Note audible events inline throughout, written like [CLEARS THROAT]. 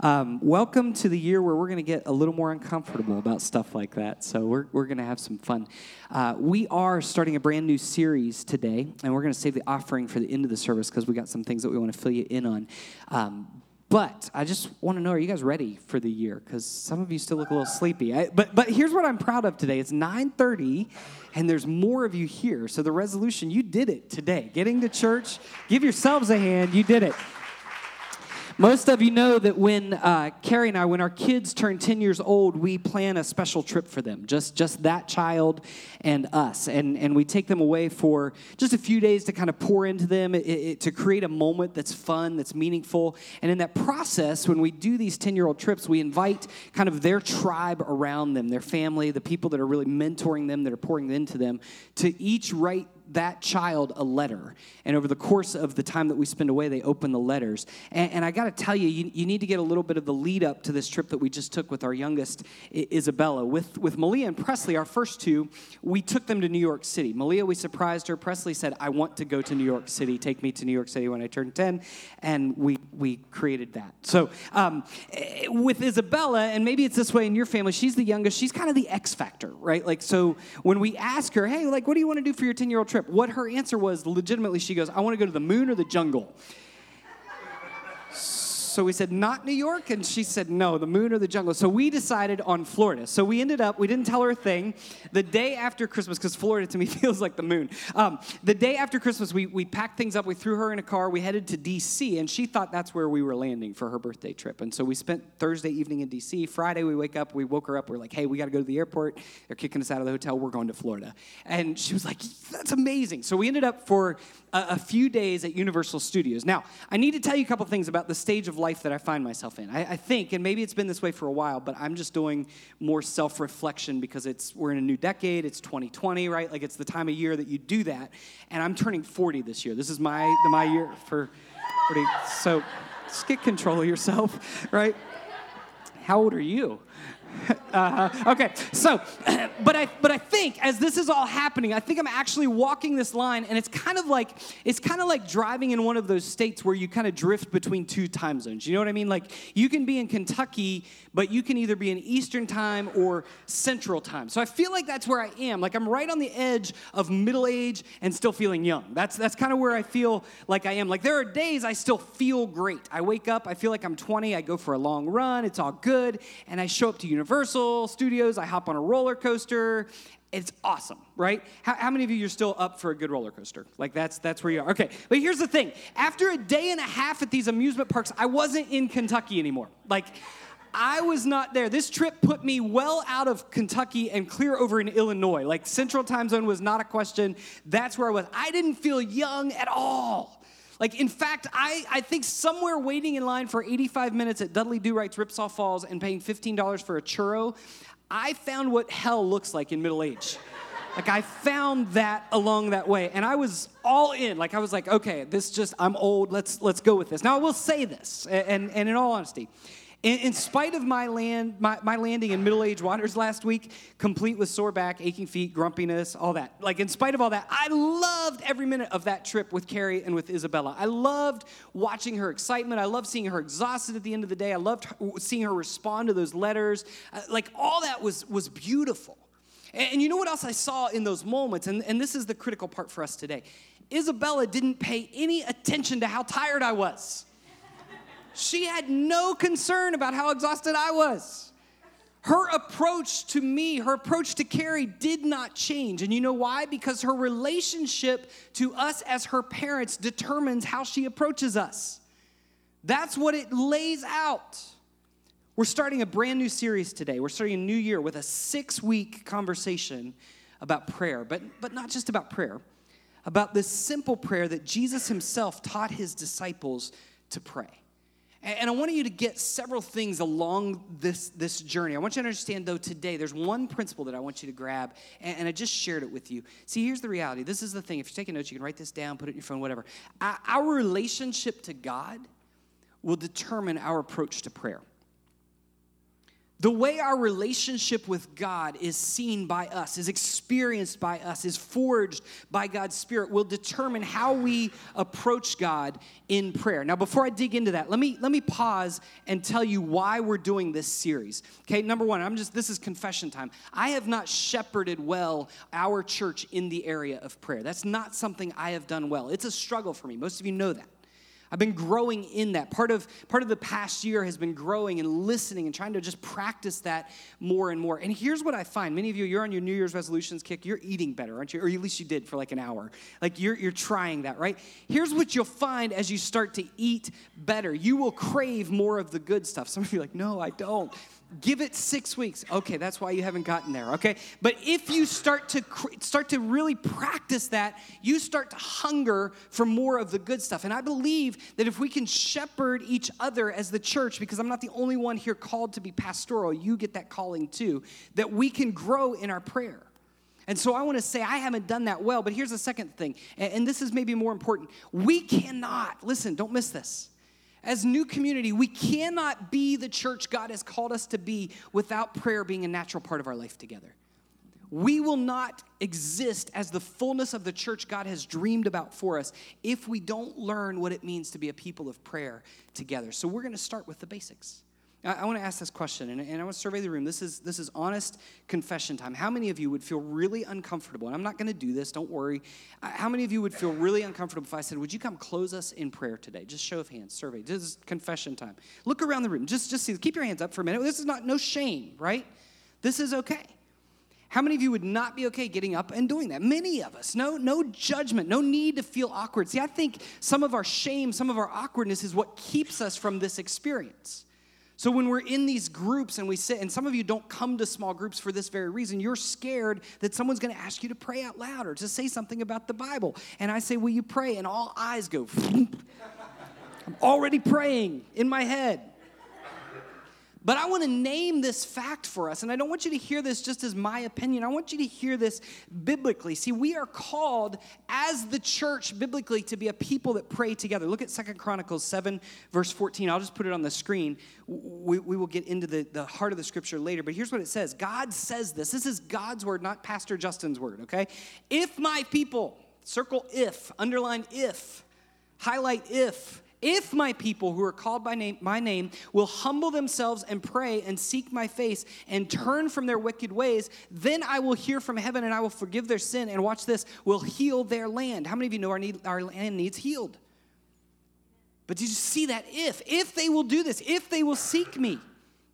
Um, welcome to the year where we're going to get a little more uncomfortable about stuff like that. So we're, we're going to have some fun. Uh, we are starting a brand new series today, and we're going to save the offering for the end of the service because we got some things that we want to fill you in on. Um, but I just want to know: Are you guys ready for the year? Because some of you still look a little sleepy. I, but but here's what I'm proud of today. It's 9:30, and there's more of you here. So the resolution, you did it today. Getting to church. Give yourselves a hand. You did it. Most of you know that when uh, Carrie and I, when our kids turn 10 years old, we plan a special trip for them, just, just that child and us. And, and we take them away for just a few days to kind of pour into them, it, it, to create a moment that's fun, that's meaningful. And in that process, when we do these 10 year old trips, we invite kind of their tribe around them, their family, the people that are really mentoring them, that are pouring into them, to each write that child a letter. And over the course of the time that we spend away, they open the letters. And, and I got to tell you, you, you, need to get a little bit of the lead up to this trip that we just took with our youngest, Isabella. With, with Malia and Presley, our first two, we took them to New York City. Malia, we surprised her. Presley said, I want to go to New York City. Take me to New York City when I turn 10. And we, we created that. So um, eh, with Isabella, and maybe it's this way in your family, she's the youngest. She's kind of the X factor, right? Like, so when we ask her, hey, like, what do you want to do for your 10 year old trip? Trip. What her answer was legitimately, she goes, I want to go to the moon or the jungle. So we said, not New York? And she said, no, the moon or the jungle. So we decided on Florida. So we ended up, we didn't tell her a thing. The day after Christmas, because Florida to me [LAUGHS] feels like the moon. Um, the day after Christmas, we, we packed things up. We threw her in a car. We headed to D.C., and she thought that's where we were landing for her birthday trip. And so we spent Thursday evening in D.C. Friday, we wake up, we woke her up. We're like, hey, we got to go to the airport. They're kicking us out of the hotel. We're going to Florida. And she was like, that's amazing. So we ended up for a, a few days at Universal Studios. Now, I need to tell you a couple things about the stage of life life that I find myself in. I, I, think, and maybe it's been this way for a while, but I'm just doing more self reflection because it's we're in a new decade. It's 2020, right? Like it's the time of year that you do that. And I'm turning 40 this year. This is my the, my year for 40. So just get control of yourself, [LAUGHS] right? How old are you? Uh, okay, so, [CLEARS THROAT] but I, but I think as this is all happening, I think I'm actually walking this line, and it's kind of like it's kind of like driving in one of those states where you kind of drift between two time zones. You know what I mean? Like you can be in Kentucky, but you can either be in Eastern time or Central time. So I feel like that's where I am. Like I'm right on the edge of middle age and still feeling young. That's that's kind of where I feel like I am. Like there are days I still feel great. I wake up, I feel like I'm 20. I go for a long run. It's all good, and I show up to Universal Studios. I hop on a roller coaster. It's awesome, right? How, how many of you are still up for a good roller coaster? Like that's that's where you are. Okay, but here's the thing: after a day and a half at these amusement parks, I wasn't in Kentucky anymore. Like. I was not there. This trip put me well out of Kentucky and clear over in Illinois. Like Central Time Zone was not a question. That's where I was. I didn't feel young at all. Like, in fact, I, I think somewhere waiting in line for 85 minutes at Dudley Do Right's Ripsaw Falls and paying $15 for a churro, I found what hell looks like in middle age. Like I found that along that way, and I was all in. Like I was like, okay, this just I'm old. Let's let's go with this. Now I will say this, and, and in all honesty, in, in spite of my, land, my, my landing in middle age waters last week, complete with sore back, aching feet, grumpiness, all that, like in spite of all that, I loved every minute of that trip with Carrie and with Isabella. I loved watching her excitement. I loved seeing her exhausted at the end of the day. I loved seeing her respond to those letters. Uh, like all that was, was beautiful. And, and you know what else I saw in those moments? And, and this is the critical part for us today. Isabella didn't pay any attention to how tired I was. She had no concern about how exhausted I was. Her approach to me, her approach to Carrie did not change. And you know why? Because her relationship to us as her parents determines how she approaches us. That's what it lays out. We're starting a brand new series today. We're starting a new year with a six week conversation about prayer, but, but not just about prayer, about this simple prayer that Jesus himself taught his disciples to pray. And I want you to get several things along this, this journey. I want you to understand, though, today, there's one principle that I want you to grab, and, I just shared it with you. See, here's the reality. This is the thing. If you're taking notes, you can write this down, put it in your phone, whatever. Our relationship to God will determine our approach to prayer. The way our relationship with God is seen by us, is experienced by us, is forged by God's Spirit will determine how we approach God in prayer. Now, before I dig into that, let me let me pause and tell you why we're doing this series. Okay, number one, I'm just this is confession time. I have not shepherded well our church in the area of prayer. That's not something I have done well. It's a struggle for me. Most of you know that. I've been growing in that. Part of part of the past year has been growing and listening and trying to just practice that more and more. And here's what I find. Many of you, you're on your New Year's resolutions kick. You're eating better, aren't you? Or at least you did for like an hour. Like you're you're trying that, right? Here's what you'll find as you start to eat better. You will crave more of the good stuff. Some of you are like, no, I don't. Give it six weeks. Okay, that's why you haven't gotten there. Okay, but if you start to start to really practice that, you start to hunger for more of the good stuff. And I believe that if we can shepherd each other as the church, because I'm not the only one here called to be pastoral, you get that calling too. That we can grow in our prayer. And so I want to say I haven't done that well. But here's the second thing, and this is maybe more important. We cannot listen. Don't miss this as new community, we cannot be the church God has called us to be without prayer being a natural part of our life together. We will not exist as the fullness of the church God has dreamed about for us if we don't learn what it means to be a people of prayer together. So we're going to start with the basics. I, I want to ask this question, and, and I want to survey the room. This is, this is honest confession time. How many of you would feel really uncomfortable? And I'm not going to do this, don't worry. Uh, how many of you would feel really uncomfortable if I said, Would you come close us in prayer today? Just show of hands, survey. This is confession time. Look around the room. Just, just see, keep your hands up for a minute. This is not, no shame, right? This is okay. How many of you would not be okay getting up and doing that? Many of us. No, no judgment, no need to feel awkward. See, I think some of our shame, some of our awkwardness is what keeps us from this experience. So when we're in these groups and we sit, and some of you don't come to small groups for this very reason, you're scared that someone's going to ask you to pray out loud or to say something about the Bible. And I say, Will you pray? And all eyes go, [LAUGHS] I'm already praying in my head. But I want to name this fact for us, and I don't want you to hear this just as my opinion. I want you to hear this biblically. See, we are called as the church biblically to be a people that pray together. Look at Second Chronicles 7, verse 14. I'll just put it on the screen. We, we will get into the, the heart of the scripture later, but here's what it says God says this. This is God's word, not Pastor Justin's word, okay? If my people, circle if, underline if, highlight if, if my people who are called by name, my name will humble themselves and pray and seek my face and turn from their wicked ways, then I will hear from heaven and I will forgive their sin and watch this, will heal their land. How many of you know our, need, our land needs healed? But did you see that if? If they will do this, if they will seek me.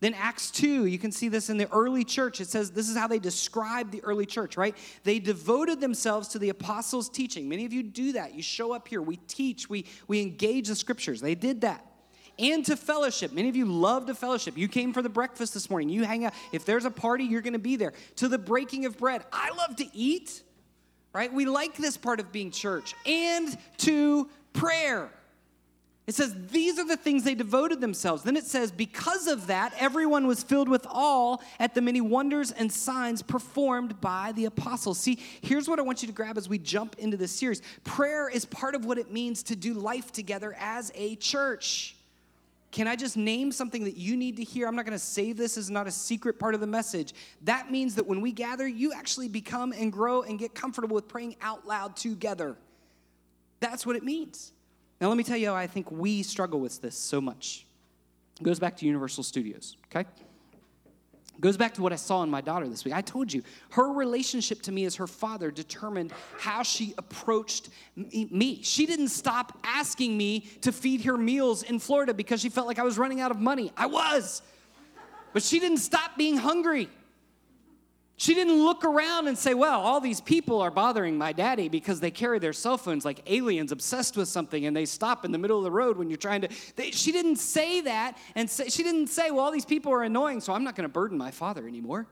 Then Acts 2, you can see this in the early church. It says this is how they describe the early church, right? They devoted themselves to the apostles' teaching. Many of you do that. You show up here, we teach, we, we engage the scriptures. They did that. And to fellowship. Many of you love to fellowship. You came for the breakfast this morning. You hang out. If there's a party, you're going to be there. To the breaking of bread. I love to eat, right? We like this part of being church. And to prayer. It says, These are the things they devoted themselves. Then it says, Because of that, everyone was filled with awe at the many wonders and signs performed by the apostles. See, here's what I want you to grab as we jump into this series prayer is part of what it means to do life together as a church. Can I just name something that you need to hear? I'm not going to save this as not a secret part of the message. That means that when we gather, you actually become and grow and get comfortable with praying out loud together. That's what it means. Now, let me tell you how I think we struggle with this so much. It goes back to Universal Studios, okay? It goes back to what I saw in my daughter this week. I told you, her relationship to me as her father determined how she approached me. She didn't stop asking me to feed her meals in Florida because she felt like I was running out of money. I was. But she didn't stop being hungry. She didn't look around and say, well, all these people are bothering my daddy because they carry their cell phones like aliens obsessed with something and they stop in the middle of the road when you're trying to. They, she didn't say that and say, she didn't say, well, all these people are annoying, so I'm not going to burden my father anymore.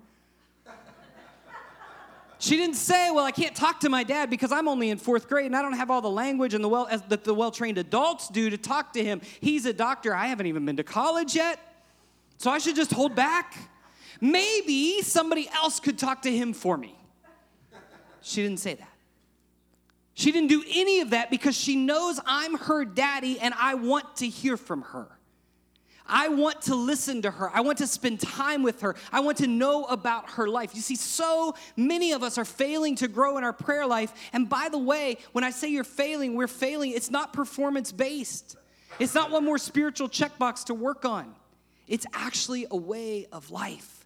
She didn't say, "Well, I can't talk to my dad because I'm only in fourth grade and I don't have all the language and the well that the well-trained adults do to talk to him. He's a doctor. I haven't even been to college yet, so I should just hold back." Maybe somebody else could talk to him for me. She didn't say that. She didn't do any of that because she knows I'm her daddy and I want to hear from her. I want to listen to her. I want to spend time with her. I want to know about her life. You see, so many of us are failing to grow in our prayer life. And by the way, when I say you're failing, we're failing. It's not performance based, it's not one more spiritual checkbox to work on. It's actually a way of life.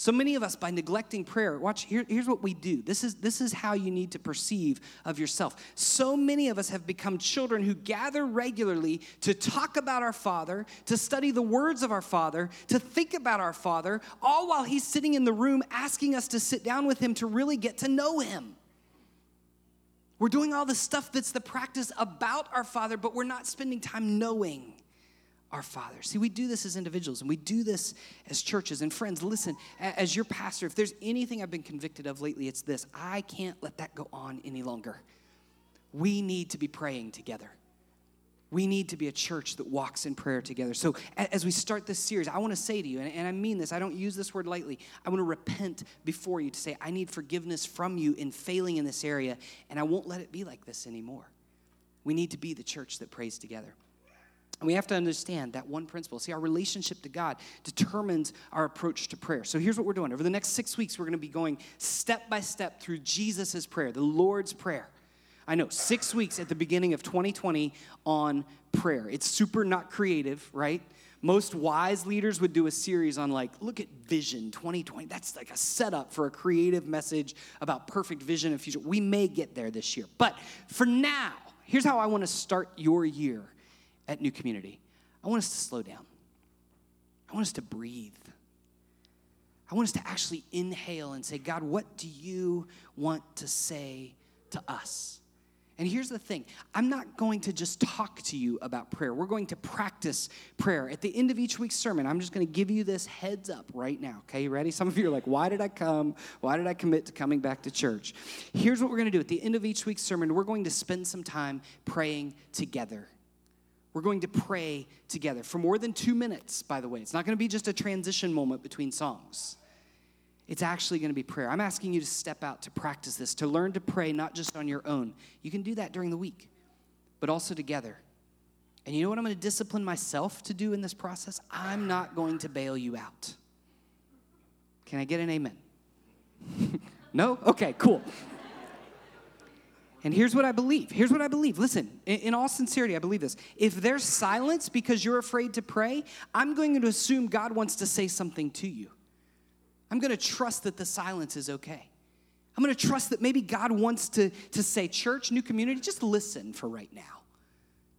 So many of us, by neglecting prayer, watch, here, here's what we do. This is, this is how you need to perceive of yourself. So many of us have become children who gather regularly to talk about our Father, to study the words of our Father, to think about our Father, all while He's sitting in the room asking us to sit down with Him to really get to know Him. We're doing all the stuff that's the practice about our Father, but we're not spending time knowing our Father. See, we do this as individuals and we do this as churches. And friends, listen, as your pastor, if there's anything I've been convicted of lately, it's this I can't let that go on any longer. We need to be praying together. We need to be a church that walks in prayer together. So, as we start this series, I want to say to you, and I mean this, I don't use this word lightly. I want to repent before you to say, I need forgiveness from you in failing in this area, and I won't let it be like this anymore. We need to be the church that prays together. And we have to understand that one principle. See, our relationship to God determines our approach to prayer. So here's what we're doing. Over the next six weeks, we're going to be going step by step through Jesus' prayer, the Lord's Prayer. I know, six weeks at the beginning of 2020 on prayer. It's super not creative, right? Most wise leaders would do a series on, like, look at vision 2020. That's like a setup for a creative message about perfect vision and future. We may get there this year. But for now, here's how I want to start your year at New Community, I want us to slow down. I want us to breathe. I want us to actually inhale and say, God, what do you want to say to us? And here's the thing I'm not going to just talk to you about prayer. We're going to practice prayer. At the end of each week's sermon, I'm just going to give you this heads up right now. Okay, you ready? Some of you are like, why did I come? Why did I commit to coming back to church? Here's what we're going to do. At the end of each week's sermon, we're going to spend some time praying together. We're going to pray together for more than two minutes, by the way. It's not going to be just a transition moment between songs. It's actually going to be prayer. I'm asking you to step out to practice this, to learn to pray not just on your own. You can do that during the week, but also together. And you know what I'm going to discipline myself to do in this process? I'm not going to bail you out. Can I get an amen? [LAUGHS] no? Okay, cool. And here's what I believe. Here's what I believe. Listen, in, all sincerity, I believe this. If there's silence because you're afraid to pray, I'm going to assume God wants to say something to you. I'm going to trust that the silence is okay. I'm going to trust that maybe God wants to, to say, Church, new community, just listen for right now.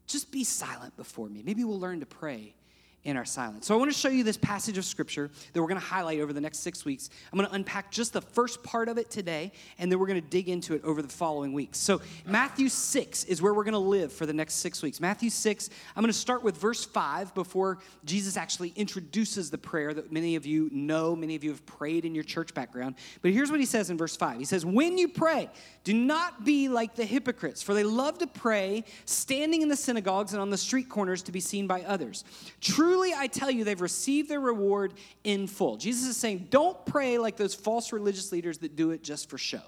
Just be silent before me. Maybe we'll learn to pray in our silence. So I want to show you this passage of scripture that we're going to highlight over the next six weeks. I'm going to unpack just the first part of it today, and then we're going to dig into it over the following weeks. So Matthew 6 is where we're going to live for the next six weeks. Matthew 6, I'm going to start with verse 5 before Jesus actually introduces the prayer that many of you know, many of you have prayed in your church background. But here's what he says in verse 5. He says, When you pray, do not be like the hypocrites, for they love to pray standing in the synagogues and on the street corners to be seen by others. Truly, I tell you, they've received their reward in full. Jesus is saying, don't pray like those false religious leaders that do it just for show.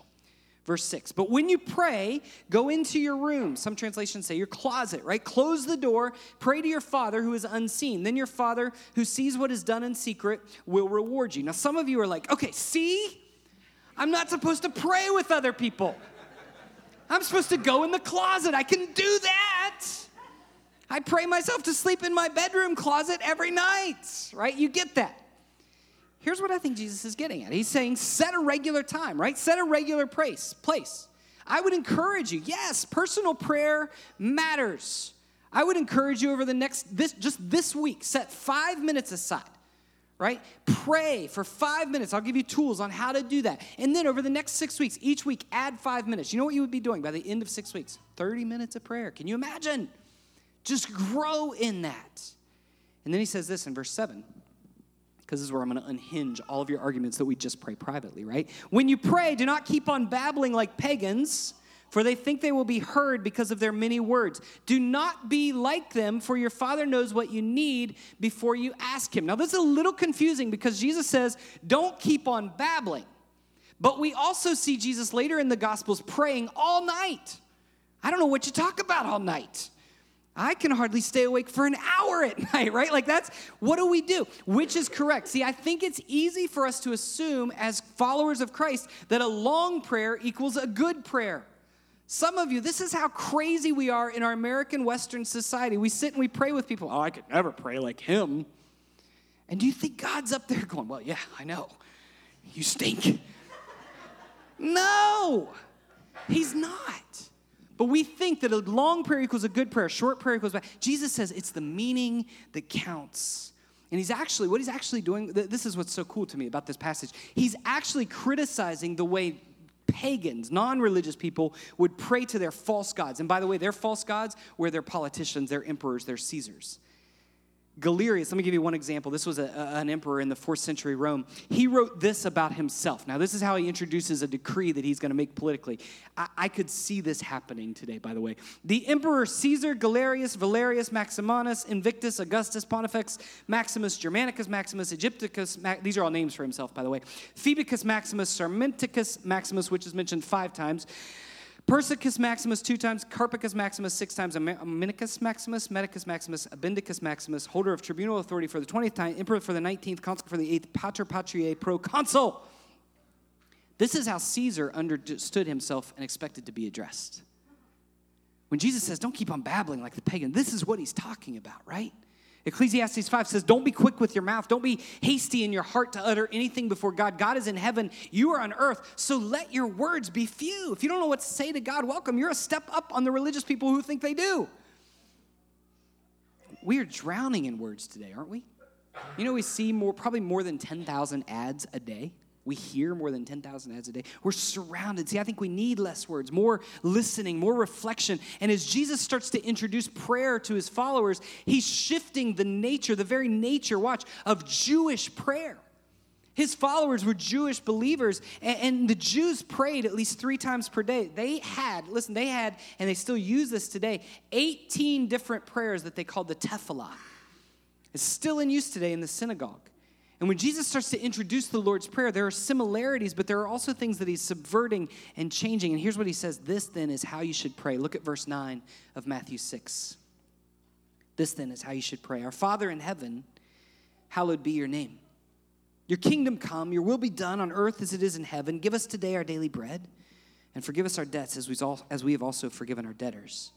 Verse 6. But when you pray, go into your room. Some translations say your closet, right? Close the door, pray to your Father who is unseen. Then your Father who sees what is done in secret will reward you. Now, some of you are like, okay, see? I'm not supposed to pray with other people. I'm supposed to go in the closet. I can do that. I pray myself to sleep in my bedroom closet every night, right? You get that. Here's what I think Jesus is getting at. He's saying, set a regular time, right? Set a regular place. Place. I would encourage you. Yes, personal prayer matters. I would encourage you over the next this just this week, set 5 minutes aside right? Pray for five minutes. I'll give you tools on how to do that. And then over the next six weeks, each week, add five minutes. You know what you would be doing by the end of six weeks? 30 minutes of prayer. Can you imagine? Just grow in that. And then he says this in verse 7 because this is where I'm going to unhinge all of your arguments that we just pray privately, right? When you pray, do not keep on babbling like pagans for they think they will be heard because of their many words. Do not be like them, for your Father knows what you need before you ask Him. Now, this is a little confusing because Jesus says, don't keep on babbling. But we also see Jesus later in the Gospels praying all night. I don't know what you talk about all night. I can hardly stay awake for an hour at [LAUGHS] night, right? Like, that's what do we do? Which is correct? See, I think it's easy for us to assume as followers of Christ that a long prayer equals a good prayer. Some of you, this is how crazy we are in our American Western society. We sit and we pray with people. Oh, I could never pray like him. And do you think God's up there going, Well, yeah, I know. You stink. [LAUGHS] no, He's not. But we think that a long prayer equals a good prayer, a short prayer equals bad. Jesus says it's the meaning that counts. And he's actually, what he's actually doing, this is what's so cool to me about this passage. He's actually criticizing the way pagans, non religious people, would pray to their false gods. And by the way, their false gods were their politicians, their emperors, their Caesars. Galerius, let me give you one example. This was a, an emperor in the fourth century Rome. He wrote this about himself. Now, this is how he introduces a decree that he's going to make politically. I, I, could see this happening today, by the way. The emperor Caesar, Galerius, Valerius, Maximinus, Invictus, Augustus, Pontifex, Maximus, Germanicus, Maximus, Egypticus, Ma- these are all names for himself, by the way. Phoebicus Maximus, Sarmenticus Maximus, which is mentioned five times. Persicus Maximus two times, Carpicus Maximus six times, Aminicus Maximus, Medicus Maximus, Abindicus Maximus, holder of tribunal authority for the 20th time, emperor for the 19th, consul for the 8th, pater patriae proconsul. This is how Caesar understood himself and expected to be addressed. When Jesus says, don't keep on babbling like the pagan, this is what he's talking about, right? Ecclesiastes 5 says, Don't be quick with your mouth. Don't be hasty in your heart to utter anything before God. God is in heaven, you are on earth. So let your words be few. If you don't know what to say to God, welcome. You're a step up on the religious people who think they do. We are drowning in words today, aren't we? You know, we see more, probably more than 10,000 ads a day. We hear more than 10,000 ads a day. We're surrounded. See, I think we need less words, more listening, more reflection. And as Jesus starts to introduce prayer to his followers, he's shifting the nature, the very nature, watch, of Jewish prayer. His followers were Jewish believers, and, the Jews prayed at least three times per day. They had, listen, they had, and they still use this today, 18 different prayers that they called the Tefillah. It's still in use today in the synagogue. And when Jesus starts to introduce the Lord's Prayer, there are similarities, but there are also things that he's subverting and changing. And here's what he says This then is how you should pray. Look at verse 9 of Matthew 6. This then is how you should pray Our Father in heaven, hallowed be your name. Your kingdom come, your will be done on earth as it is in heaven. Give us today our daily bread, and forgive us our debts as we, as we have also forgiven our debtors.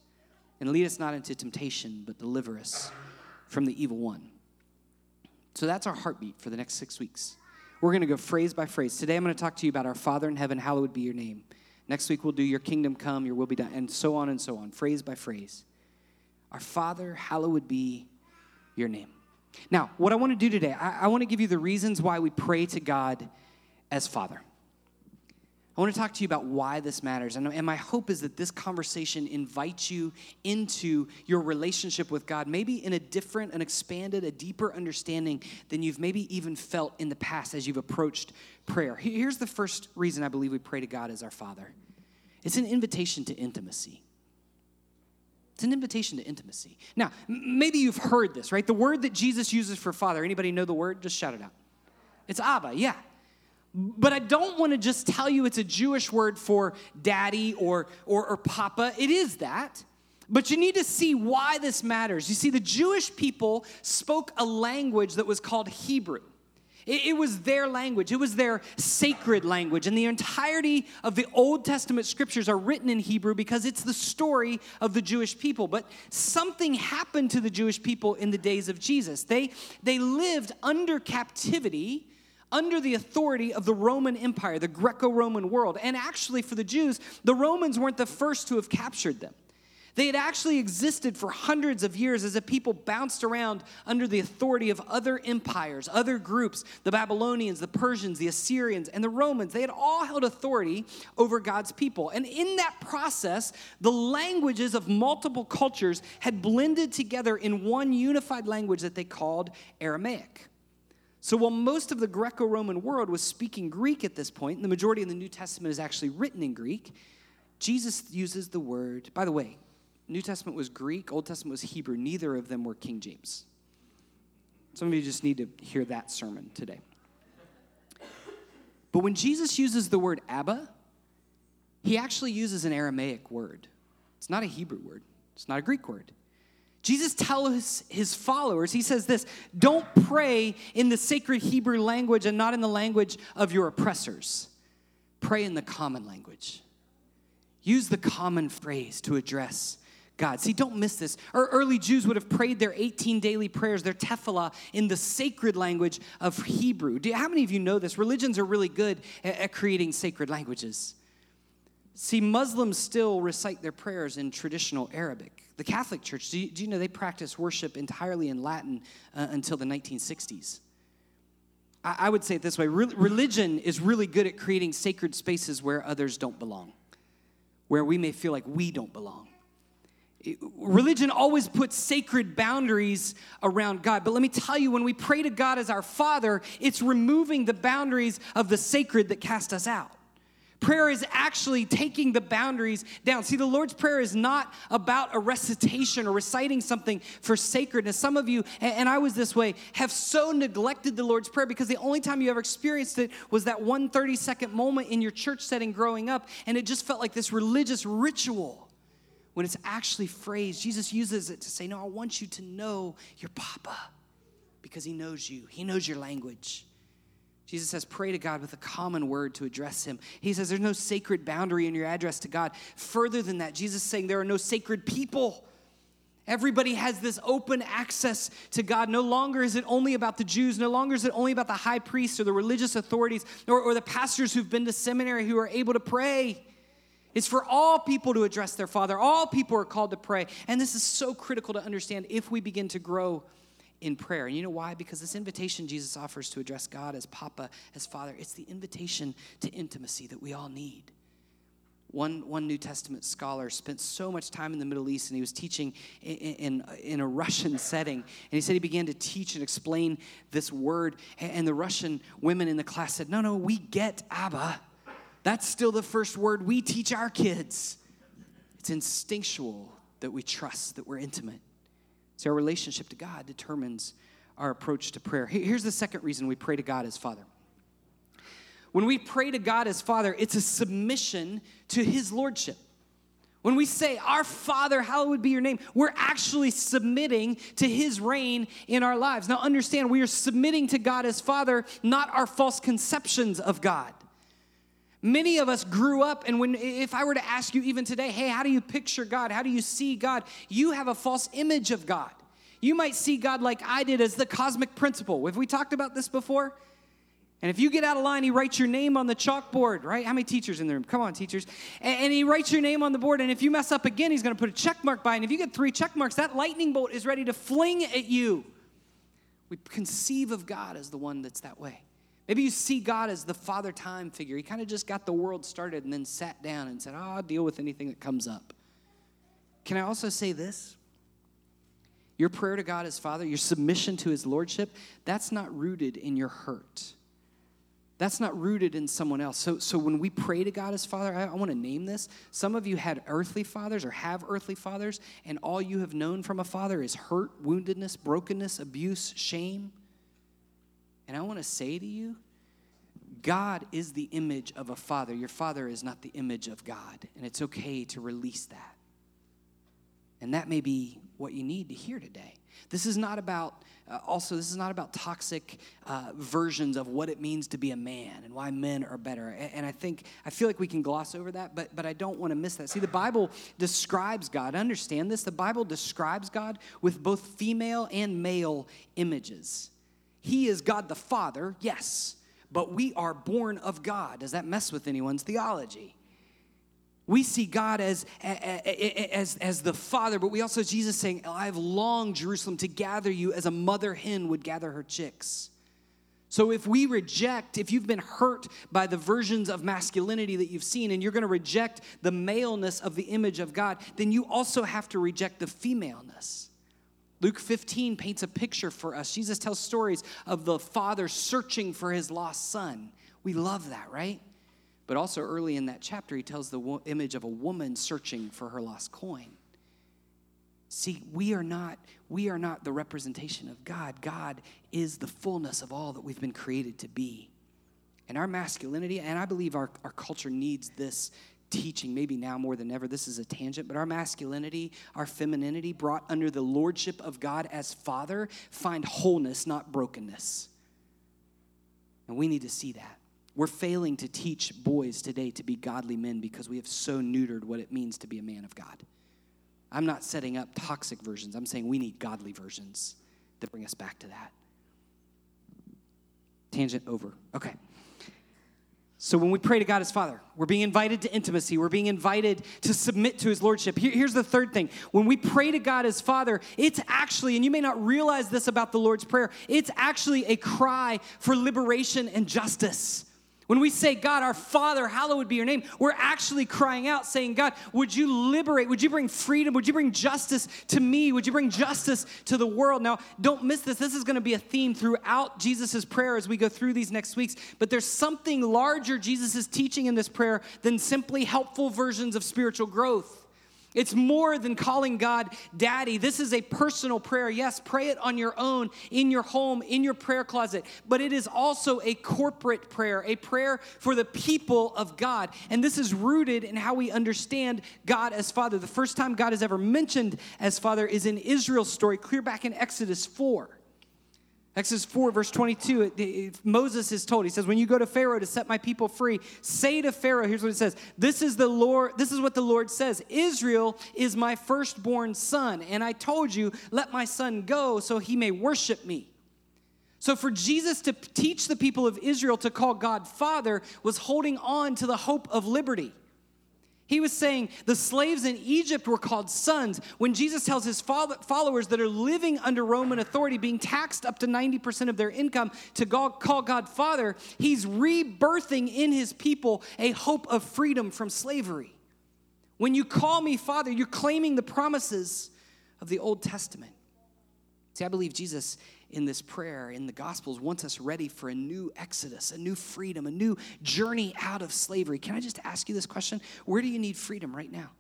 And lead us not into temptation, but deliver us from the evil one. So that's our heartbeat for the next six weeks. We're going to go phrase by phrase. Today I'm going to talk to you about our Father in heaven, hallowed be your name. Next week we'll do your kingdom come, your will be done, and so on and so on, phrase by phrase. Our Father, hallowed be your name. Now, what I want to do today, I, I want to give you the reasons why we pray to God as Father. I want to talk to you about why this matters. And, my hope is that this conversation invites you into your relationship with God, maybe in a different, an expanded, a deeper understanding than you've maybe even felt in the past as you've approached prayer. Here's the first reason I believe we pray to God as our Father it's an invitation to intimacy. It's an invitation to intimacy. Now, maybe you've heard this, right? The word that Jesus uses for Father, anybody know the word? Just shout it out. It's Abba, yeah. But I don't want to just tell you it's a Jewish word for daddy or, or, or papa. It is that. But you need to see why this matters. You see, the Jewish people spoke a language that was called Hebrew. It, it, was their language, it was their sacred language. And the entirety of the Old Testament scriptures are written in Hebrew because it's the story of the Jewish people. But something happened to the Jewish people in the days of Jesus. They, they lived under captivity under the authority of the Roman Empire, the Greco Roman world. And actually, for the Jews, the Romans weren't the first to have captured them. They had actually existed for hundreds of years as a people bounced around under the authority of other empires, other groups the Babylonians, the Persians, the Assyrians, and the Romans. They had all held authority over God's people. And in that process, the languages of multiple cultures had blended together in one unified language that they called Aramaic. So while most of the Greco Roman world was speaking Greek at this point, and the majority of the New Testament is actually written in Greek, Jesus uses the word, by the way, New Testament was Greek, Old Testament was Hebrew. Neither of them were King James. Some of you just need to hear that sermon today. But when Jesus uses the word Abba, he actually uses an Aramaic word. It's not a Hebrew word, it's not a Greek word. Jesus tells his followers, he says this don't pray in the sacred Hebrew language and not in the language of your oppressors. Pray in the common language. Use the common phrase to address God. See, don't miss this. Our early Jews would have prayed their 18 daily prayers, their tefillah, in the sacred language of Hebrew. Do, how many of you know this? Religions are really good at, at creating sacred languages. See, Muslims still recite their prayers in traditional Arabic. The Catholic Church, do you, do you know they practice worship entirely in Latin uh, until the 1960s? I, I, would say it this way Re- religion is really good at creating sacred spaces where others don't belong, where we may feel like we don't belong. Religion always puts sacred boundaries around God. But let me tell you, when we pray to God as our Father, it's removing the boundaries of the sacred that cast us out. Prayer is actually taking the boundaries down. See, the Lord's Prayer is not about a recitation or reciting something for sacredness. Some of you, and I was this way, have so neglected the Lord's Prayer because the only time you ever experienced it was that one 30 second moment in your church setting growing up, and it just felt like this religious ritual. When it's actually phrased, Jesus uses it to say, No, I want you to know your Papa because He knows you, He knows your language. Jesus says, pray to God with a common word to address him. He says, there's no sacred boundary in your address to God. Further than that, Jesus is saying there are no sacred people. Everybody has this open access to God. No longer is it only about the Jews. No longer is it only about the high priests or the religious authorities or, or the pastors who've been to seminary who are able to pray. It's for all people to address their Father. All people are called to pray. And this is so critical to understand if we begin to grow in prayer. And you know why? Because this invitation Jesus offers to address God as Papa, as Father, it's the invitation to intimacy that we all need. One, one New Testament scholar spent so much time in the Middle East and he was teaching in, in, in, a Russian [LAUGHS] setting. And he said he began to teach and explain this word. And the Russian women in the class said, No, no, we get Abba. That's still the first word we teach our kids. It's instinctual that we trust, that we're intimate. See, our relationship to God determines our approach to prayer. Here's the second reason we pray to God as Father. When we pray to God as Father, it's a submission to His Lordship. When we say, Our Father, hallowed be your name, we're actually submitting to His reign in our lives. Now, understand, we are submitting to God as Father, not our false conceptions of God. Many of us grew up, and when if I were to ask you even today, hey, how do you picture God? How do you see God? You have a false image of God. You might see God like I did as the cosmic principal. Have we talked about this before? And if you get out of line, he writes your name on the chalkboard, right? How many teachers in the room? Come on, teachers. And, and he writes your name on the board, and if you mess up again, he's going to put a check mark by. And if you get three check marks, that lightning bolt is ready to fling at you. We conceive of God as the one that's that way. Maybe you see God as the father time figure. He kind of just got the world started and then sat down and said, oh, I'll deal with anything that comes up. Can I also say this? Your prayer to God as Father, your submission to His Lordship, that's not rooted in your hurt. That's not rooted in someone else. So, so when we pray to God as Father, I, I want to name this. Some of you had earthly fathers or have earthly fathers, and all you have known from a father is hurt, woundedness, brokenness, abuse, shame. And I want to say to you, God is the image of a father. Your father is not the image of God. And it's okay to release that. And that may be what you need to hear today. This is not about, uh, also, this is not about toxic uh, versions of what it means to be a man and why men are better. And, and I think, I feel like we can gloss over that, but, but I don't want to miss that. See, the Bible describes God. Understand this? The Bible describes God with both female and male images. He is God the Father, yes, but we are born of God. Does that mess with anyone's theology? We see God as, as, as the Father, but we also, Jesus saying, oh, I have longed, Jerusalem, to gather you as a mother hen would gather her chicks. So if we reject, if you've been hurt by the versions of masculinity that you've seen, and you're going to reject the maleness of the image of God, then you also have to reject the femaleness. Luke 15 paints a picture for us. Jesus tells stories of the father searching for his lost son. We love that, right? But also early in that chapter, he tells the image of a woman searching for her lost coin. See, we are not we are not the representation of God. God is the fullness of all that we've been created to be. And our masculinity, and I believe our, our culture needs this teaching, maybe now more than ever. This is a tangent, but our masculinity, our femininity, brought under the lordship of God as Father, find wholeness, not brokenness. And we need to see that. We're failing to teach boys today to be godly men because we have so neutered what it means to be a man of God. I'm not setting up toxic versions, I'm saying we need godly versions that bring us back to that. Tangent over. Okay. So when we pray to God as Father, we're being invited to intimacy. We're being invited to submit to His Lordship. Here, here's the third thing. When we pray to God as Father, it's actually, and you may not realize this about the Lord's Prayer, it's actually a cry for liberation and justice. When we say, God, our Father, hallowed be your name, we're actually crying out, saying, God, would you liberate? Would you bring freedom? Would you bring justice to me? Would you bring justice to the world? Now, don't miss this. This is going to be a theme throughout Jesus' prayer as we go through these next weeks. But there's something larger Jesus is teaching in this prayer than simply helpful versions of spiritual growth. It's more than calling God daddy. This is a personal prayer. Yes, pray it on your own, in your home, in your prayer closet. But it is also a corporate prayer, a prayer for the people of God. And this is rooted in how we understand God as Father. The first time God is ever mentioned as Father is in Israel's story, clear back in Exodus 4. Exodus 4, verse 22, it, it, Moses is told, he says, When you go to Pharaoh to set my people free, say to Pharaoh, here's what it says This is the Lord, this is what the Lord says Israel is my firstborn son, and I told you, let my son go so he may worship me. So, for Jesus to teach the people of Israel to call God Father was holding on to the hope of liberty. He was saying the slaves in Egypt were called sons. When Jesus tells his followers that are living under Roman authority, being taxed up to 90% of their income, to call God Father, he's rebirthing in his people a hope of freedom from slavery. When you call me Father, you're claiming the promises of the Old Testament. See, I believe Jesus in this prayer in the Gospels wants us ready for a new exodus, a new freedom, a new journey out of slavery. Can I just ask you this question? Where do you need freedom right now?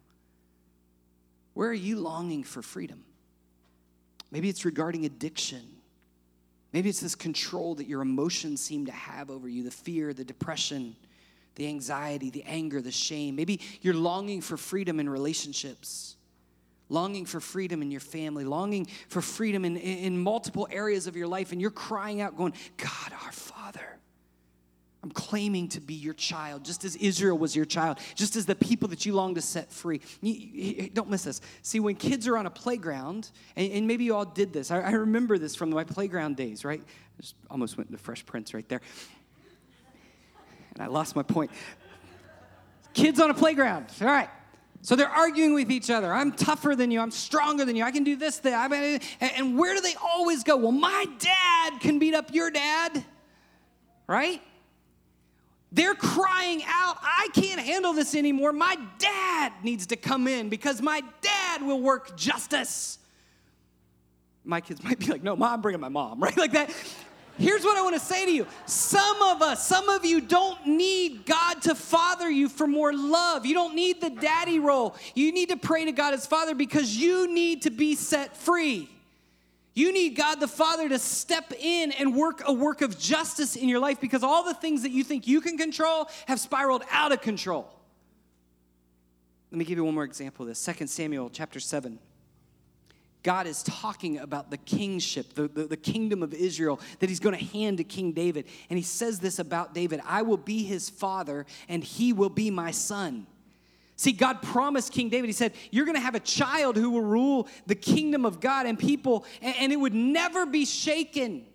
Where are you longing for freedom? Maybe it's regarding addiction. Maybe it's this control that your emotions seem to have over you the fear, the depression, the anxiety, the anger, the shame. Maybe you're longing for freedom in relationships longing for freedom in your family, longing for freedom in, in multiple areas of your life, and you're crying out, going, God, our Father. I'm claiming to be your child, just as Israel was your child, just as the people that you long to set free. You, you, don't miss this. See, when kids are on a playground, and, and maybe you all did this, I, I, remember this from my playground days, right? I just almost went into Fresh Prince right there. And I lost my point. Kids on a playground, all right. So they're arguing with each other. I'm tougher than you. I'm stronger than you. I can do this, that. And where do they always go? Well, my dad can beat up your dad, right? They're crying out, I can't handle this anymore. My dad needs to come in because my dad will work justice. My kids [LAUGHS] might be like, no, mom, I'm bringing my mom, [LAUGHS] right? Like that. Here's what I want to say to you. Some of us, some of you don't need God to father you for more love. You don't need the daddy role. You need to pray to God as Father because you need to be set free. You need God the Father to step in and work a work of justice in your life because all the things that you think you can control have spiraled out of control. Let me give you one more example of this. 2 Samuel chapter 7. God is talking about the kingship, the, the, the, kingdom of Israel that he's going to hand to King David. And he says this about David I will be his father, and he will be my son. See, God promised King David, He said, You're going to have a child who will rule the kingdom of God and people, and, and it would never be shaken.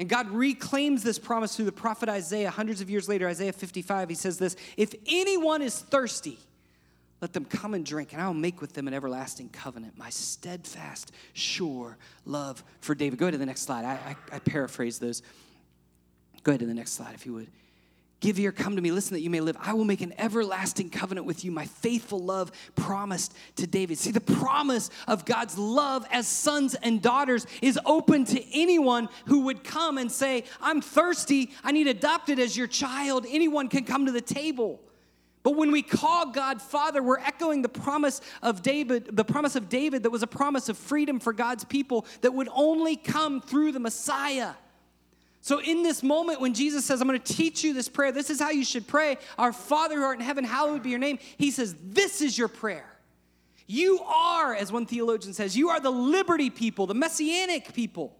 And God reclaims this promise through the prophet Isaiah. Hundreds of years later, Isaiah 55, he says this If anyone is thirsty, let them come and drink, and I will make with them an everlasting covenant, my steadfast, sure love for David. Go ahead to the next slide. I, I, I paraphrase those. Go ahead to the next slide, if you would. Give ear, come to me, listen that you may live. I will make an everlasting covenant with you, my faithful love promised to David. See, the promise of God's love as sons and daughters is open to anyone who would come and say, I'm thirsty, I need adopted as your child. Anyone can come to the table. But when we call God Father, we're echoing the promise of David, the promise of David that was a promise of freedom for God's people that would only come through the Messiah. So, in this moment when Jesus says, I'm going to teach you this prayer, this is how you should pray. Our Father who art in heaven, hallowed be your name. He says, This is your prayer. You are, as one theologian says, you are the liberty people, the messianic people.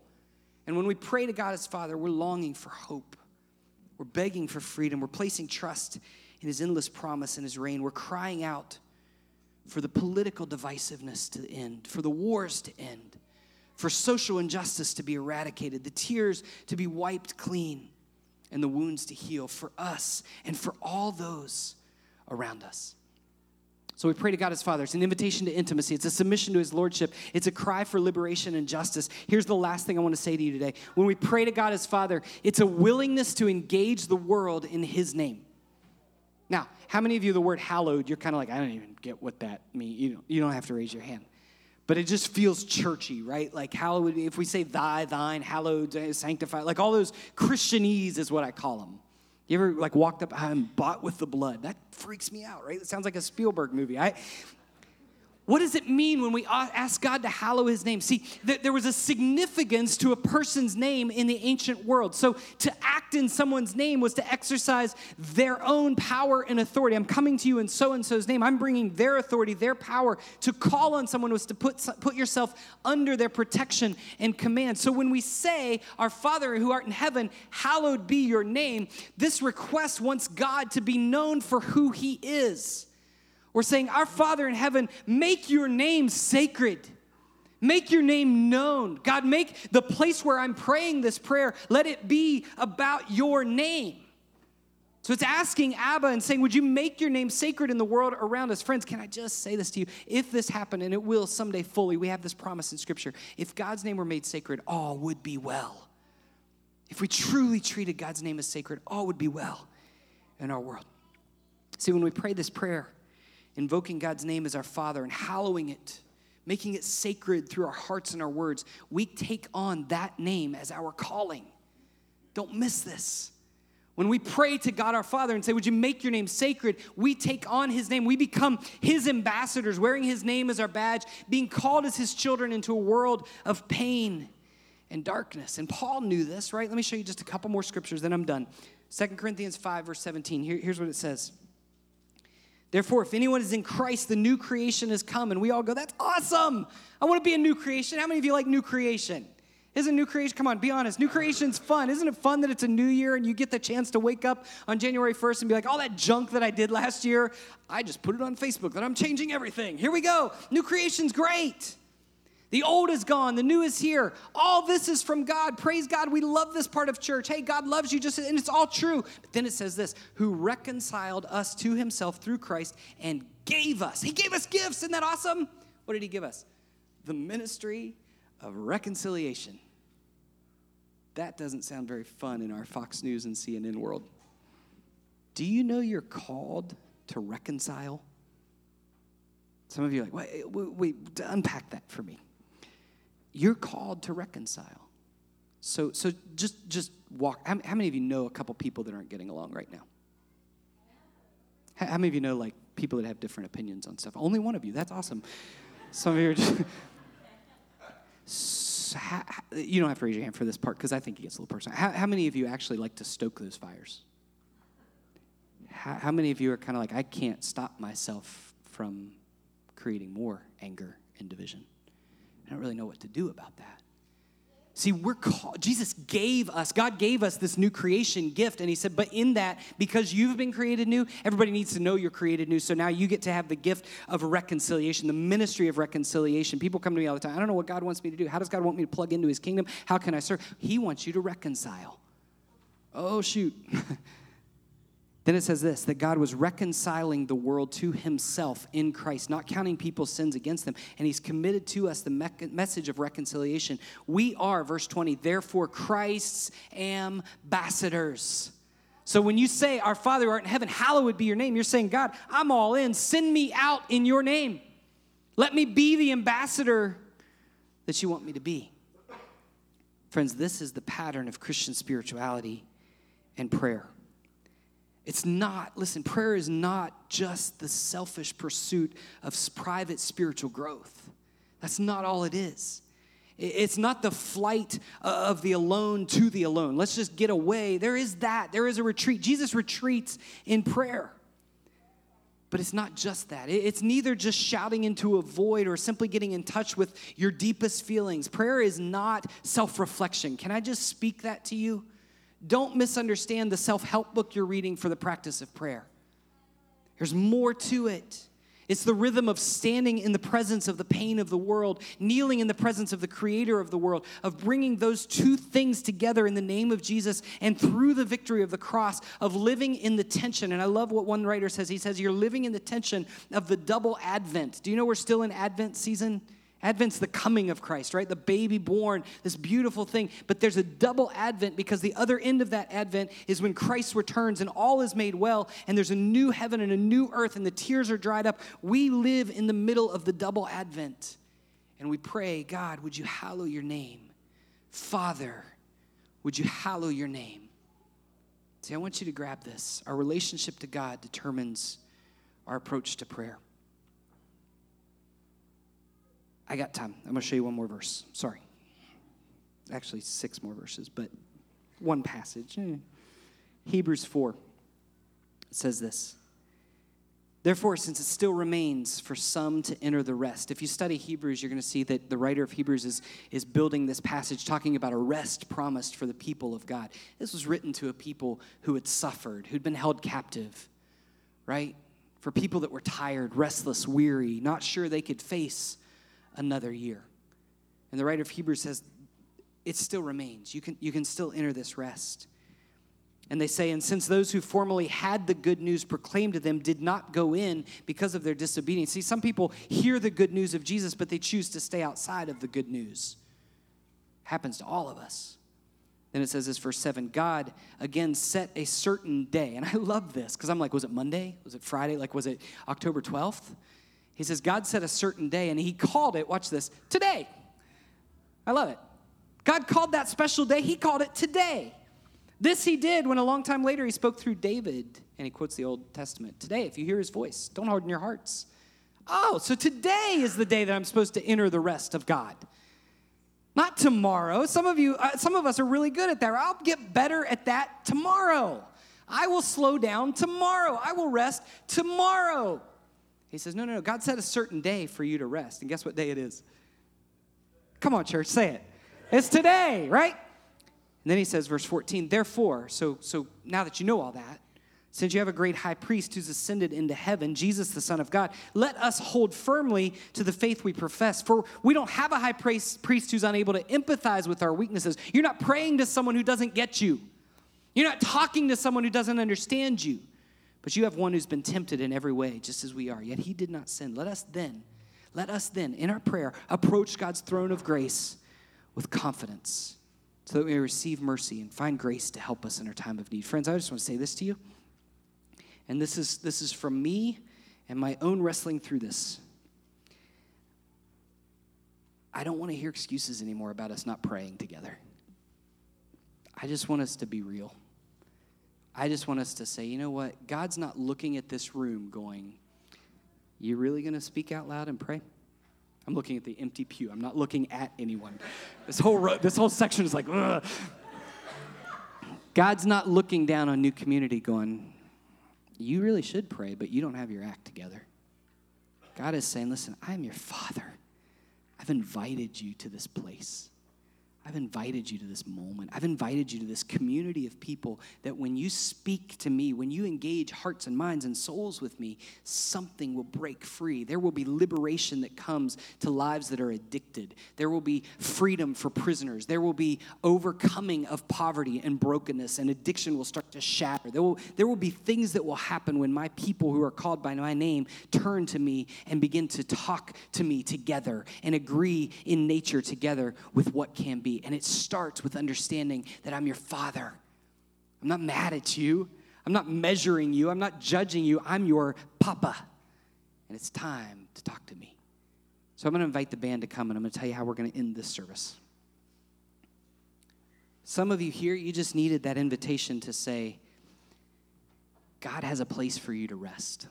And when we pray to God as Father, we're longing for hope. We're begging for freedom. We're placing trust in His endless promise and His reign. We're crying out for the political divisiveness to end, for the wars to end, for social injustice to be eradicated, the tears to be wiped clean, and the wounds to heal for us and for all those around us. So we pray to God as Father. It's an invitation to intimacy. It's a submission to His Lordship. It's a cry for liberation and justice. Here's the last thing I want to say to you today. When we pray to God as Father, it's a willingness to engage the world in His name. Now, how many of you, the word hallowed, you're kind of like, I don't even get what that means. You don't, you don't have to raise your hand. But it just feels churchy, right? Like hallowed, if we say thy, thine, hallowed, uh, sanctified, like all those Christianese is what I call them. You ever like walked up and bought with the blood? That freaks me out, right? It sounds like a Spielberg movie. I, what does it mean when we ask God to hallow his name? See, there was a significance to a person's name in the ancient world. So to act in someone's name was to exercise their own power and authority. I'm coming to you in so and so's name. I'm bringing their authority, their power. To call on someone was to put, put yourself under their protection and command. So when we say, Our Father who art in heaven, hallowed be your name, this request wants God to be known for who he is. We're saying, Our Father in heaven, make your name sacred. Make your name known. God, make the place where I'm praying this prayer, let it be about your name. So it's asking Abba and saying, Would you make your name sacred in the world around us? Friends, can I just say this to you? If this happened, and it will someday fully, we have this promise in Scripture. If God's name were made sacred, all would be well. If we truly treated God's name as sacred, all would be well in our world. See, when we pray this prayer, invoking God's name as our Father and hallowing it, making it sacred through our hearts and our words, we take on that name as our calling. Don't miss this. When we pray to God our Father and say, Would you make your name sacred? We take on his name. We become his ambassadors, wearing his name as our badge, being called as his children into a world of pain and darkness. And Paul knew this, right? Let me show you just a couple more scriptures, then I'm done. Second Corinthians 5, verse 17. Here, here's what it says. Therefore, if anyone is in Christ, the new creation has come. And we all go, that's awesome. I want to be a new creation. How many of you like new creation? Isn't new creation, come on, be honest. New creation's fun. Isn't it fun that it's a new year and you get the chance to wake up on January 1st and be like, all that junk that I did last year, I just put it on Facebook that I'm changing everything. Here we go. New creation's great. The old is gone, the new is here. All this is from God. Praise God. We love this part of church. Hey, God loves you just and it's all true. But then it says this, who reconciled us to himself through Christ and gave us. He gave us gifts. Isn't that awesome? What did he give us? The ministry of reconciliation. That doesn't sound very fun in our Fox News and CNN world. Do you know you're called to reconcile? Some of you are like, wait, wait, wait unpack that for me you're called to reconcile. So, so just, just walk. How, how many of you know a couple people that aren't getting along right now? How, how many of you know like people that have different opinions on stuff? Only one of you. That's awesome. Some of you are just. [LAUGHS] so how, you don't have to raise your hand for this part because I think it gets a little personal. How, how, many of you actually like to stoke those fires? How, how many of you are kind of like, I can't stop myself from creating more anger and division? I don't really know what to do about that. See, we're called, Jesus gave us, God gave us this new creation gift. And He said, but in that, because you've been created new, everybody needs to know you're created new. So now you get to have the gift of reconciliation, the ministry of reconciliation. People come to me all the time. I don't know what God wants me to do. How does God want me to plug into His kingdom? How can I serve? He wants you to reconcile. Oh, shoot. [LAUGHS] Then it says this that God was reconciling the world to himself in Christ, not counting people's sins against them. And he's committed to us the me- message of reconciliation. We are, verse 20, therefore Christ's ambassadors. So when you say, Our Father who art in heaven, hallowed be your name, you're saying, God, I'm all in. Send me out in your name. Let me be the ambassador that you want me to be. Friends, this is the pattern of Christian spirituality and prayer. It's not, listen, prayer is not just the selfish pursuit of private spiritual growth. That's not all it is. It's not the flight of the alone to the alone. Let's just get away. There is that. There is a retreat. Jesus retreats in prayer. But it's not just that. It's neither just shouting into a void or simply getting in touch with your deepest feelings. Prayer is not self reflection. Can I just speak that to you? Don't misunderstand the self help book you're reading for the practice of prayer. There's more to it. It's the rhythm of standing in the presence of the pain of the world, kneeling in the presence of the creator of the world, of bringing those two things together in the name of Jesus and through the victory of the cross, of living in the tension. And I love what one writer says. He says, You're living in the tension of the double advent. Do you know we're still in Advent season? Advent's the coming of Christ, right? The baby born, this beautiful thing. But there's a double Advent because the other end of that Advent is when Christ returns and all is made well, and there's a new heaven and a new earth, and the tears are dried up. We live in the middle of the double Advent. And we pray, God, would you hallow your name? Father, would you hallow your name? See, I want you to grab this. Our relationship to God determines our approach to prayer. I got time. I'm going to show you one more verse. Sorry. Actually, six more verses, but one passage. Eh. Hebrews 4 says this. Therefore, since it still remains for some to enter the rest, if you study Hebrews, you're going to see that the writer of Hebrews is, is building this passage talking about a rest promised for the people of God. This was written to a people who had suffered, who'd been held captive, right? For people that were tired, restless, weary, not sure they could face another year. And the writer of Hebrews says, it still remains. You can, you can still enter this rest. And they say, and since those who formerly had the good news proclaimed to them did not go in because of their disobedience. See, some people hear the good news of Jesus, but they choose to stay outside of the good news. Happens to all of us. Then it says this, verse 7 God again set a certain day. And I love this because I'm like, was it Monday? Was it Friday? Like, was it October 12th? He says, God set a certain day and he called it, watch this, today. I love it. God called that special day, he called it today. This he did when a long time later he spoke through David, and he quotes the Old Testament. Today, if you hear his voice, don't harden your hearts. Oh, so today is the day that I'm supposed to enter the rest of God. Not tomorrow. Some of you, uh, some of us are really good at that. I'll get better at that tomorrow. I will slow down tomorrow. I will rest tomorrow. He says, No, no, no. God set a certain day for you to rest. And guess what day it is? Come on, church, say it. It's today, right? And then he says, verse 14, therefore, so, so now that you know all that, since you have a great high priest who's ascended into heaven, Jesus, the Son of God, let us hold firmly to the faith we profess. For we don't have a high priest who's unable to empathize with our weaknesses. You're not praying to someone who doesn't get you, you're not talking to someone who doesn't understand you. But you have one who's been tempted in every way, just as we are, yet he did not sin. Let us then, let us then, in our prayer, approach God's throne of grace with confidence so that we may receive mercy and find grace to help us in our time of need. Friends, I just want to say this to you. And this is, this is from me and my own wrestling through this. I don't want to hear excuses anymore about us not praying together. I just want us to be real. I just want us to say, you know what? God's not looking at this room going, You really going to speak out loud and pray? I'm looking at the empty pew. I'm not looking at anyone. This whole, ro- this whole section is like, Ugh. God's not looking down on New Community going, You really should pray, but you don't have your act together. God is saying, Listen, I am your father. I've invited you to this place. I've invited you to this moment. I've invited you to this community of people that when you speak to me, when you engage hearts and minds and souls with me, something will break free. There will be liberation that comes to lives that are addicted. There will be freedom for prisoners. There will be overcoming of poverty and brokenness, and addiction will start to shatter. There will, there will be things that will happen when my people who are called by my name turn to me and begin to talk to me together and agree in nature together with what can And it starts with understanding that I'm your father. I'm not mad at you. I'm not measuring you. I'm not judging you. I'm your papa. And it's time to talk to me. So I'm going to invite the band to come and I'm going to tell you how we're going to end this service. Some of you here, you just needed that invitation to say, God has a place for you to rest.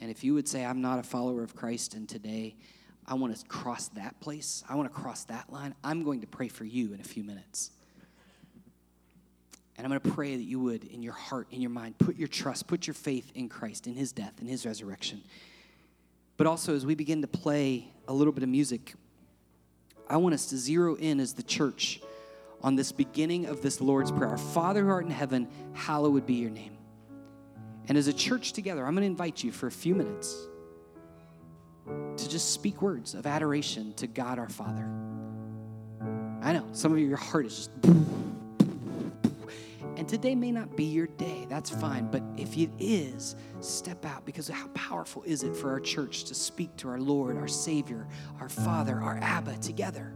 And if you would say, I'm not a follower of Christ, and today I want to cross that place. I want to cross that line. I'm going to pray for you in a few minutes. And I'm going to pray that you would, in your heart, in your mind, put your trust, put your faith in Christ, in his death, in his resurrection. But also, as we begin to play a little bit of music, I want us to zero in as the church on this beginning of this Lord's Prayer. Our Father who art in heaven, hallowed be your name. And as a church together, I'm going to invite you for a few minutes to just speak words of adoration to God our Father. I know some of you, your heart is just. And today may not be your day. That's fine. But if it is, step out because how powerful is it for our church to speak to our Lord, our Savior, our Father, our Abba together?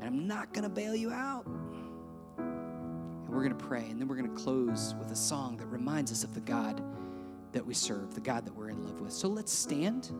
And I'm not going to bail you out. And we're going to pray. And then we're going to close with a song that reminds us of the God that we serve, the God that we're in love with. So let's stand.